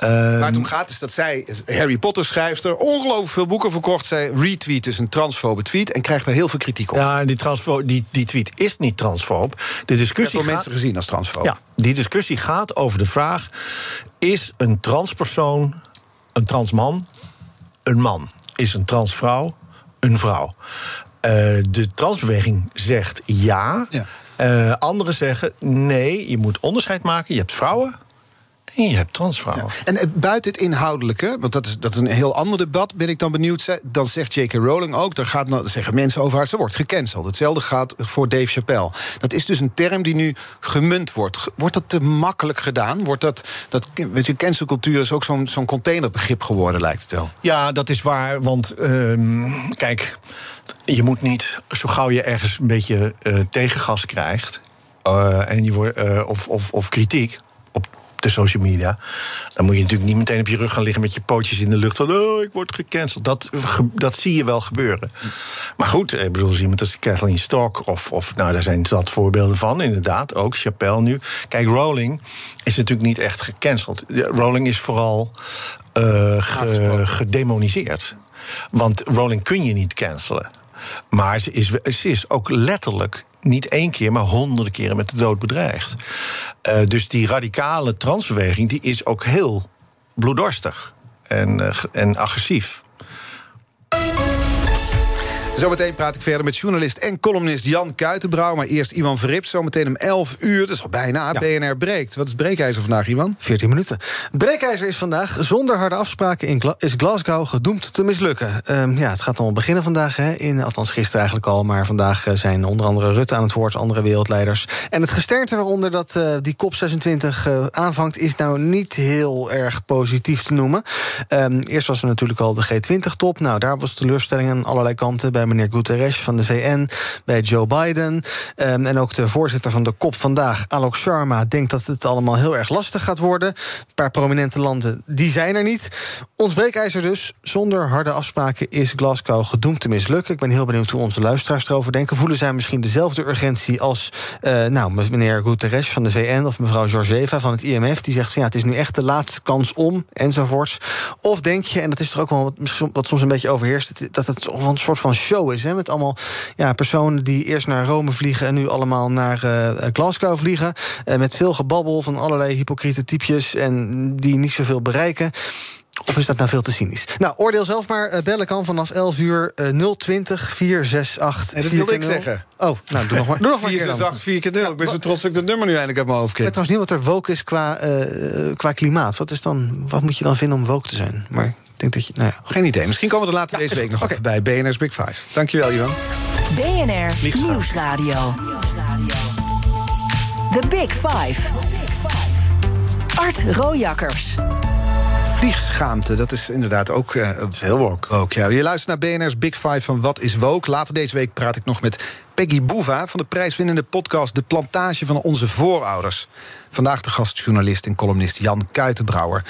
Waar het om gaat is dat zij, Harry Potter schrijfster... ongelooflijk veel boeken verkocht. Zij retweet dus een transfobe tweet... en krijgt daar heel veel kritiek op. Ja, en die, transfo- die, die tweet is niet transfoob. De Ik discussie wel gaat... mensen gezien als transfobe. Ja, die discussie gaat over de vraag: is een transpersoon een transman een man? Is een transvrouw een vrouw? Eh, de transbeweging zegt ja. Ja. Eh, anderen zeggen nee, je moet onderscheid maken. Je hebt vrouwen en je hebt transvrouwen. Ja. En het, buiten het inhoudelijke, want dat is, dat is een heel ander debat, ben ik dan benieuwd. Dan zegt J.K. Rowling ook, daar gaat, nou, zeggen mensen over haar, ze wordt gecanceld. Hetzelfde gaat voor Dave Chappelle. Dat is dus een term die nu gemunt wordt. Wordt dat te makkelijk gedaan? Wordt dat, dat weet je, cancelcultuur is ook zo'n zo'n containerbegrip geworden, lijkt het wel. Ja, dat is waar, want uh, kijk, je moet niet, zo gauw je ergens een beetje uh, tegengas krijgt... Uh, en je wordt, uh, of, of, of kritiek, de social media. Dan moet je natuurlijk niet meteen op je rug gaan liggen met je pootjes in de lucht. Van, oh, ik word gecanceld. Dat, dat zie je wel gebeuren. Maar goed, ik bedoel, iemand als Kathleen Stock. Of, of nou, daar zijn zat voorbeelden van, inderdaad. Ook Chappelle nu. Kijk, Rowling is natuurlijk niet echt gecanceld. Rowling is vooral uh, ge, gedemoniseerd. Want Rowling kun je niet cancelen. Maar ze is, ze is ook letterlijk niet één keer, maar honderden keren met de dood bedreigd. Uh, dus die radicale transbeweging die is ook heel bloeddorstig en, uh, en agressief. Zometeen praat ik verder met journalist en columnist Jan Kuitenbrouw. Maar eerst Ivan Verrips, zometeen om 11 uur. Dat is al bijna. Ja. BNR breekt. Wat is breekijzer vandaag, Ivan? 14 minuten. Breekijzer is vandaag zonder harde afspraken in is Glasgow gedoemd te mislukken. Um, ja, het gaat allemaal beginnen vandaag. Hè, in, althans, gisteren eigenlijk al. Maar vandaag uh, zijn onder andere Rutte aan het woord, andere wereldleiders. En het gesternte waaronder dat uh, die COP26 uh, aanvangt... is nou niet heel erg positief te noemen. Um, eerst was er natuurlijk al de G20-top. Nou, daar was teleurstelling aan allerlei kanten... bij meneer Guterres van de VN, bij Joe Biden. Um, en ook de voorzitter van de COP vandaag, Alok Sharma, denkt dat het allemaal heel erg lastig gaat worden. Een paar prominente landen, die zijn er niet. Ons breekijzer dus. Zonder harde afspraken is Glasgow gedoemd te mislukken. Ik ben heel benieuwd hoe onze luisteraars erover denken. Voelen zij misschien dezelfde urgentie als uh, nou, meneer Guterres van de VN of mevrouw Georgieva van het IMF, die zegt: ja, het is nu echt de laatste kans om, enzovoorts. Of denk je, en dat is toch ook wel wat, soms een beetje overheerst, dat het een soort van show is. Hè? Met allemaal ja, personen die eerst naar Rome vliegen en nu allemaal naar uh, Glasgow vliegen. Uh, met veel gebabbel van allerlei hypocriete typjes en die niet zoveel bereiken. Of is dat nou veel te cynisch? Nou, oordeel zelf maar. Uh, bellen kan vanaf 11 uur uh, 020 468. En dat wilde ik zeggen. Oh, nou, doe nog maar. <laughs> Doe nog maar 468 4 keer 0. Ik ben zo trots dat ik de nummer nu eindelijk uit mijn hoofd ken. Ik weet trouwens niet wat er woke is qua, uh, qua klimaat. Wat, is dan, wat moet je dan vinden om woke te zijn? Maar denk dat je. Nou ja. Geen idee. Misschien komen we er later ja, deze week nog okay. bij BNR's Big Five. Dankjewel, Johan. BNR Nieuwsradio. The Big Five. Art Rojakkers vliegschaamte. Dat is inderdaad ook... Uh, is heel woke. Ook, ja. Je luistert naar BNR's Big Five van Wat is Woke. Later deze week praat ik nog met Peggy Boeva... van de prijswinnende podcast De Plantage van Onze Voorouders. Vandaag de gastjournalist en columnist Jan Kuitenbrouwer.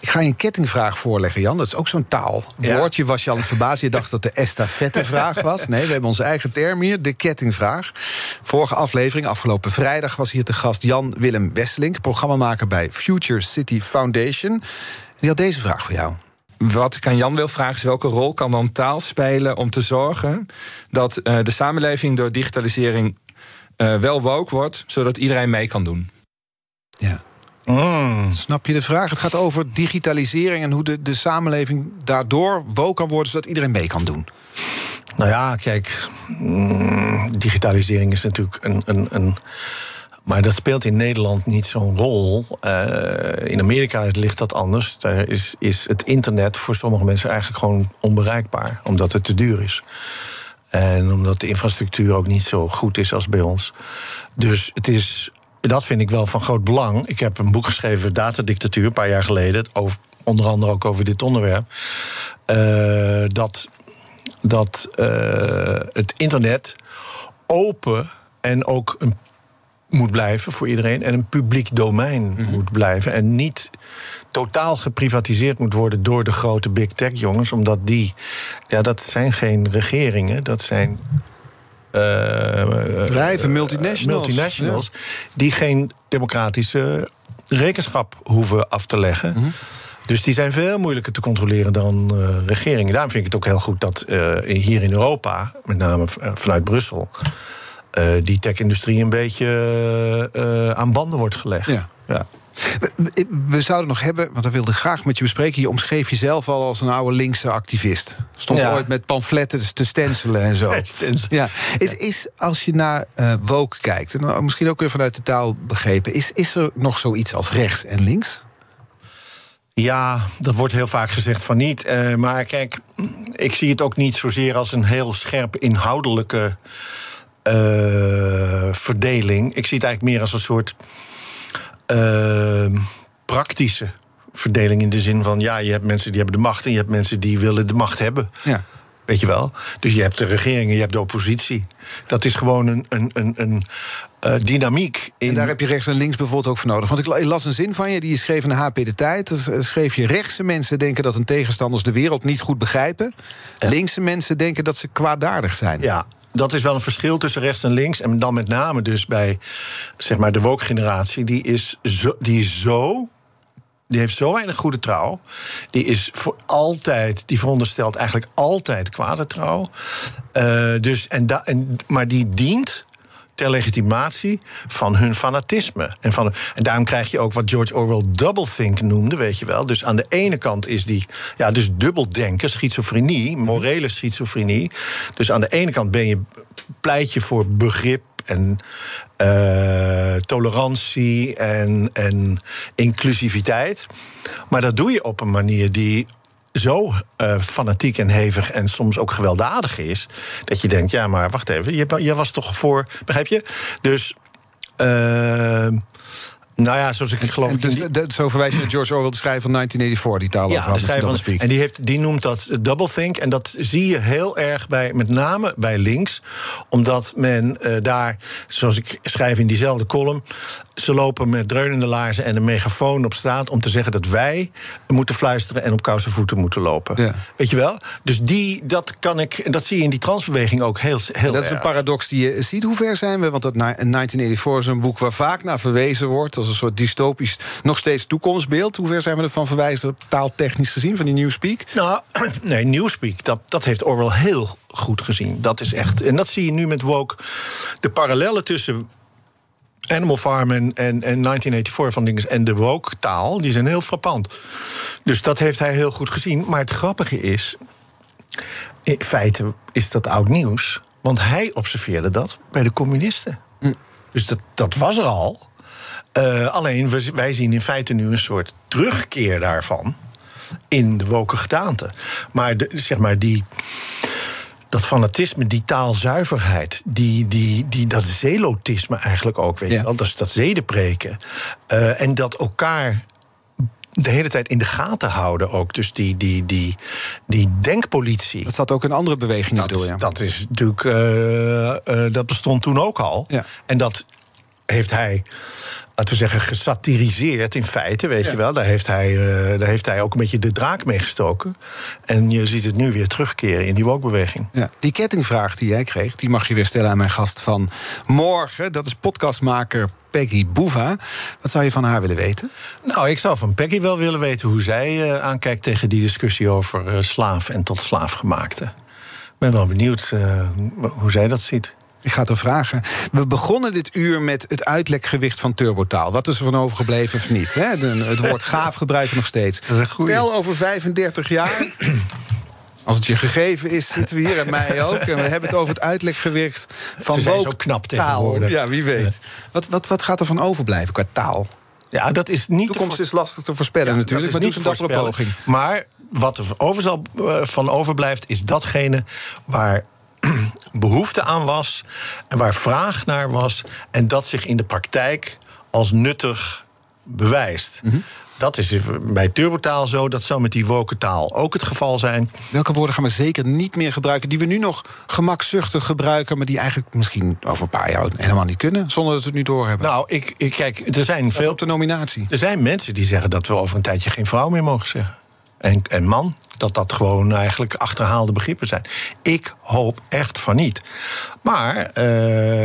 Ik ga je een kettingvraag voorleggen, Jan. Dat is ook zo'n taalwoordje. Ja. Was je al verbazen? Je dacht dat de estafettevraag <laughs> was. Nee, we hebben onze eigen term hier, de kettingvraag. Vorige aflevering, afgelopen vrijdag... was hier te gast Jan Willem Wesselink... programmamaker bij Future City Foundation... Die had deze vraag voor jou. Wat ik aan Jan wil vragen is welke rol kan dan taal spelen om te zorgen dat uh, de samenleving door digitalisering uh, wel woke wordt, zodat iedereen mee kan doen? Ja. Mm. Snap je de vraag? Het gaat over digitalisering en hoe de, de samenleving daardoor woke kan worden, zodat iedereen mee kan doen. Nou ja, kijk, mm, digitalisering is natuurlijk een, een, een maar dat speelt in Nederland niet zo'n rol. Uh, in Amerika ligt dat anders. Daar is, is het internet voor sommige mensen eigenlijk gewoon onbereikbaar, omdat het te duur is. En omdat de infrastructuur ook niet zo goed is als bij ons. Dus het is, dat vind ik wel van groot belang. Ik heb een boek geschreven, Datadictatuur, een paar jaar geleden. Over, onder andere ook over dit onderwerp. Uh, dat dat uh, het internet open en ook een moet blijven voor iedereen en een publiek domein mm -hmm. moet blijven. En niet totaal geprivatiseerd moet worden door de grote big tech jongens, omdat die, ja, dat zijn geen regeringen, dat zijn. Uh, Bedrijven, multinationals. multinationals ja. die geen democratische rekenschap hoeven af te leggen. Mm -hmm. Dus die zijn veel moeilijker te controleren dan uh, regeringen. Daarom vind ik het ook heel goed dat uh, hier in Europa, met name vanuit Brussel, uh, die tech-industrie een beetje uh, aan banden wordt gelegd. Ja. ja. We, we, zouden nog hebben, want dat wilde ik graag met je bespreken. Je omschreef jezelf al als een oude linkse activist. Stond ja. ooit met pamfletten te stencelen en zo. <laughs> ja. Is, is als je naar uh, woke kijkt, en misschien ook weer vanuit de taal begrepen, is, is er nog zoiets als rechts en links? Ja, dat wordt heel vaak gezegd van niet. Uh, maar kijk, ik zie het ook niet zozeer als een heel scherp inhoudelijke uh, verdeling. Ik zie het eigenlijk meer als een soort uh, praktische verdeling. In de zin van, ja, je hebt mensen die hebben de macht... en je hebt mensen die willen de macht hebben. Ja. Weet je wel? Dus je hebt de regering en je hebt de oppositie. Dat is gewoon een, een, een, een uh, dynamiek. In... En daar heb je rechts en links bijvoorbeeld ook voor nodig. Want ik las een zin van je, die je schreef in de HP De Tijd. Dan schreef je, rechtse mensen denken dat hun tegenstanders de wereld niet goed begrijpen. Linkse mensen denken dat ze kwaadaardig zijn. Ja, dat is wel een verschil tussen rechts en links. En dan met name dus bij zeg maar, de woke-generatie. Die is zo, die is zo die heeft zo weinig goede trouw. Die is voor altijd, die veronderstelt eigenlijk altijd kwade trouw. Uh, dus, en da, en, maar die dient ter legitimatie van hun fanatisme. En, van, en daarom krijg je ook wat George Orwell doublethink noemde, weet je wel. Dus aan de ene kant is die, ja, dus dubbeldenken, schizofrenie, morele schizofrenie. Dus aan de ene kant ben je, pleit je voor begrip en uh, tolerantie en, en inclusiviteit. Maar dat doe je op een manier die zo uh, fanatiek en hevig en soms ook gewelddadig is. Dat je denkt, ja, maar wacht even, je, je was toch voor. Begrijp je? Dus. Uh, nou ja, zoals ik geloof. Dus, die... Zo verwijs je naar George Orwell, de schrijver van 1984, die taal ja, de schrijver van En die, heeft, die noemt dat doublethink. En dat zie je heel erg bij, met name bij links. Omdat men uh, daar, zoals ik schrijf in diezelfde column... ze lopen met dreunende laarzen en een megafoon op straat... om te zeggen dat wij moeten fluisteren en op koude voeten moeten lopen. Ja. Weet je wel? Dus die, dat, kan ik, dat zie je in die transbeweging ook heel, heel Dat is een paradox die je ziet. Hoe ver zijn we? Want dat 1984 is een boek waar vaak naar verwezen wordt... als een soort dystopisch, nog steeds toekomstbeeld. Hoe ver zijn we ervan verwijzen, taaltechnisch gezien, van die Newspeak? Nou, <clears throat> nee, Newspeak, dat, dat heeft Orwell heel goed gezien. Dat is echt, en dat zie je nu met Woke. De parallellen tussen Animal Farm en, en, en 1984 van dingen en de woke-taal, die zijn heel frappant. Dus dat heeft hij heel goed gezien. Maar het grappige is, in feite is dat oud nieuws. Want hij observeerde dat bij de communisten. Hm. Dus dat, dat was er al. Uh, alleen, wij zien in feite nu een soort terugkeer daarvan in de woke gedaante. Maar, de, zeg maar die, dat fanatisme, die taalzuiverheid, die, die, die, dat zelotisme eigenlijk ook, weet je wel, dat, dat zedenpreken. Uh, en dat elkaar de hele tijd in de gaten houden ook. Dus die, die, die, die denkpolitie. Dat zat ook in andere bewegingen dat, door, ja. Dat is natuurlijk, uh, uh, dat bestond toen ook al. Ja. En dat heeft hij laten we zeggen, gesatiriseerd in feite, weet je wel. Daar heeft, hij, uh, daar heeft hij ook een beetje de draak mee gestoken. En je ziet het nu weer terugkeren in die wokbeweging. Ja, die kettingvraag die jij kreeg, die mag je weer stellen aan mijn gast van morgen. Dat is podcastmaker Peggy Boeva. Wat zou je van haar willen weten? Nou, ik zou van Peggy wel willen weten hoe zij uh, aankijkt tegen die discussie over uh, slaaf en tot slaafgemaakte. Ik ben wel benieuwd hoe zij dat ziet. Ik ga het er vragen. We begonnen dit uur met het uitlekgewicht van turbotaal. Wat is er van overgebleven of niet? Hè? het woord gaaf gebruiken nog steeds. Stel over 35 jaar. Als het je gegeven is, zitten we hier en mij ook. En we hebben het over het uitlekgewicht van Ze zijn zo knap tegenwoordig. Ja, wie weet. Wat, wat, wat gaat er van overblijven qua taal? Ja, dat is niet. De toekomst is lastig te voorspellen ja, natuurlijk. Maar niet een dappere poging. Maar wat er over zal, eh, van overblijft, is datgene waar <clears throat> behoefte aan was en waar vraag naar was en dat zich in de praktijk als nuttig bewijst. Mhm. Dat is bij turbotaal zo, dat zou met die woke taal ook het geval zijn. Welke woorden gaan we zeker niet meer gebruiken... die we nu nog gemakzuchtig gebruiken... maar die eigenlijk misschien over een paar jaar helemaal niet kunnen... zonder dat we het nu doorhebben? Nou, ik, ik kijk, er zijn veel... op de nominatie. Er zijn mensen die zeggen dat we over een tijdje geen vrouw meer mogen zeggen en, en man, dat dat gewoon eigenlijk achterhaalde begrippen zijn. Ik hoop echt van niet. Maar uh,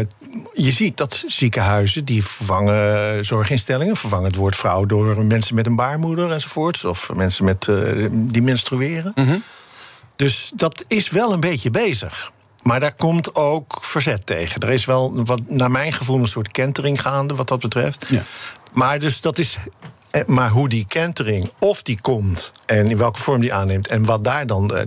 je ziet dat ziekenhuizen die vervangen zorginstellingen, vervangen het woord vrouw door mensen met een baarmoeder enzovoorts, of mensen met, uh, die menstrueren. Mm -hmm. Dus dat is wel een beetje bezig. Maar daar komt ook verzet tegen. Er is wel, wat, naar mijn gevoel, een soort kentering gaande wat dat betreft. Ja. Maar dus dat is Eh, Maar hoe die kentering, of die komt en in welke vorm die aanneemt en wat daar dan. eh,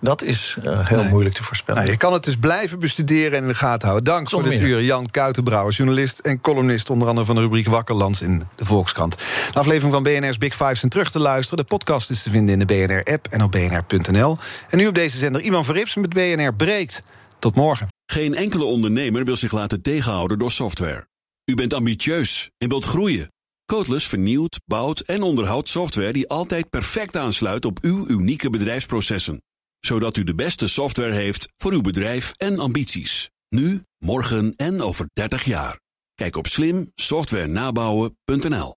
Dat is eh, heel moeilijk te voorspellen. Nou, je kan het dus blijven bestuderen en in de gaten houden. Dank voor dit uur. Jan Kuitenbrouwer, journalist en columnist... onder andere van de rubriek Wakkerlands in de Volkskrant. De aflevering van BNR's Big Five zijn terug te luisteren. De podcast is te vinden in de BNR-app en op bnr.nl. En nu op deze zender Ivan Verrips met BNR Breekt. Tot morgen. Geen enkele ondernemer wil zich laten tegenhouden door software. U bent ambitieus en wilt groeien. Codeless vernieuwt, bouwt en onderhoudt software die altijd perfect aansluit op uw unieke bedrijfsprocessen. Zodat u de beste software heeft voor uw bedrijf en ambities. Nu, morgen en over 30 jaar. Kijk op slimsoftwarenabouwen.nl.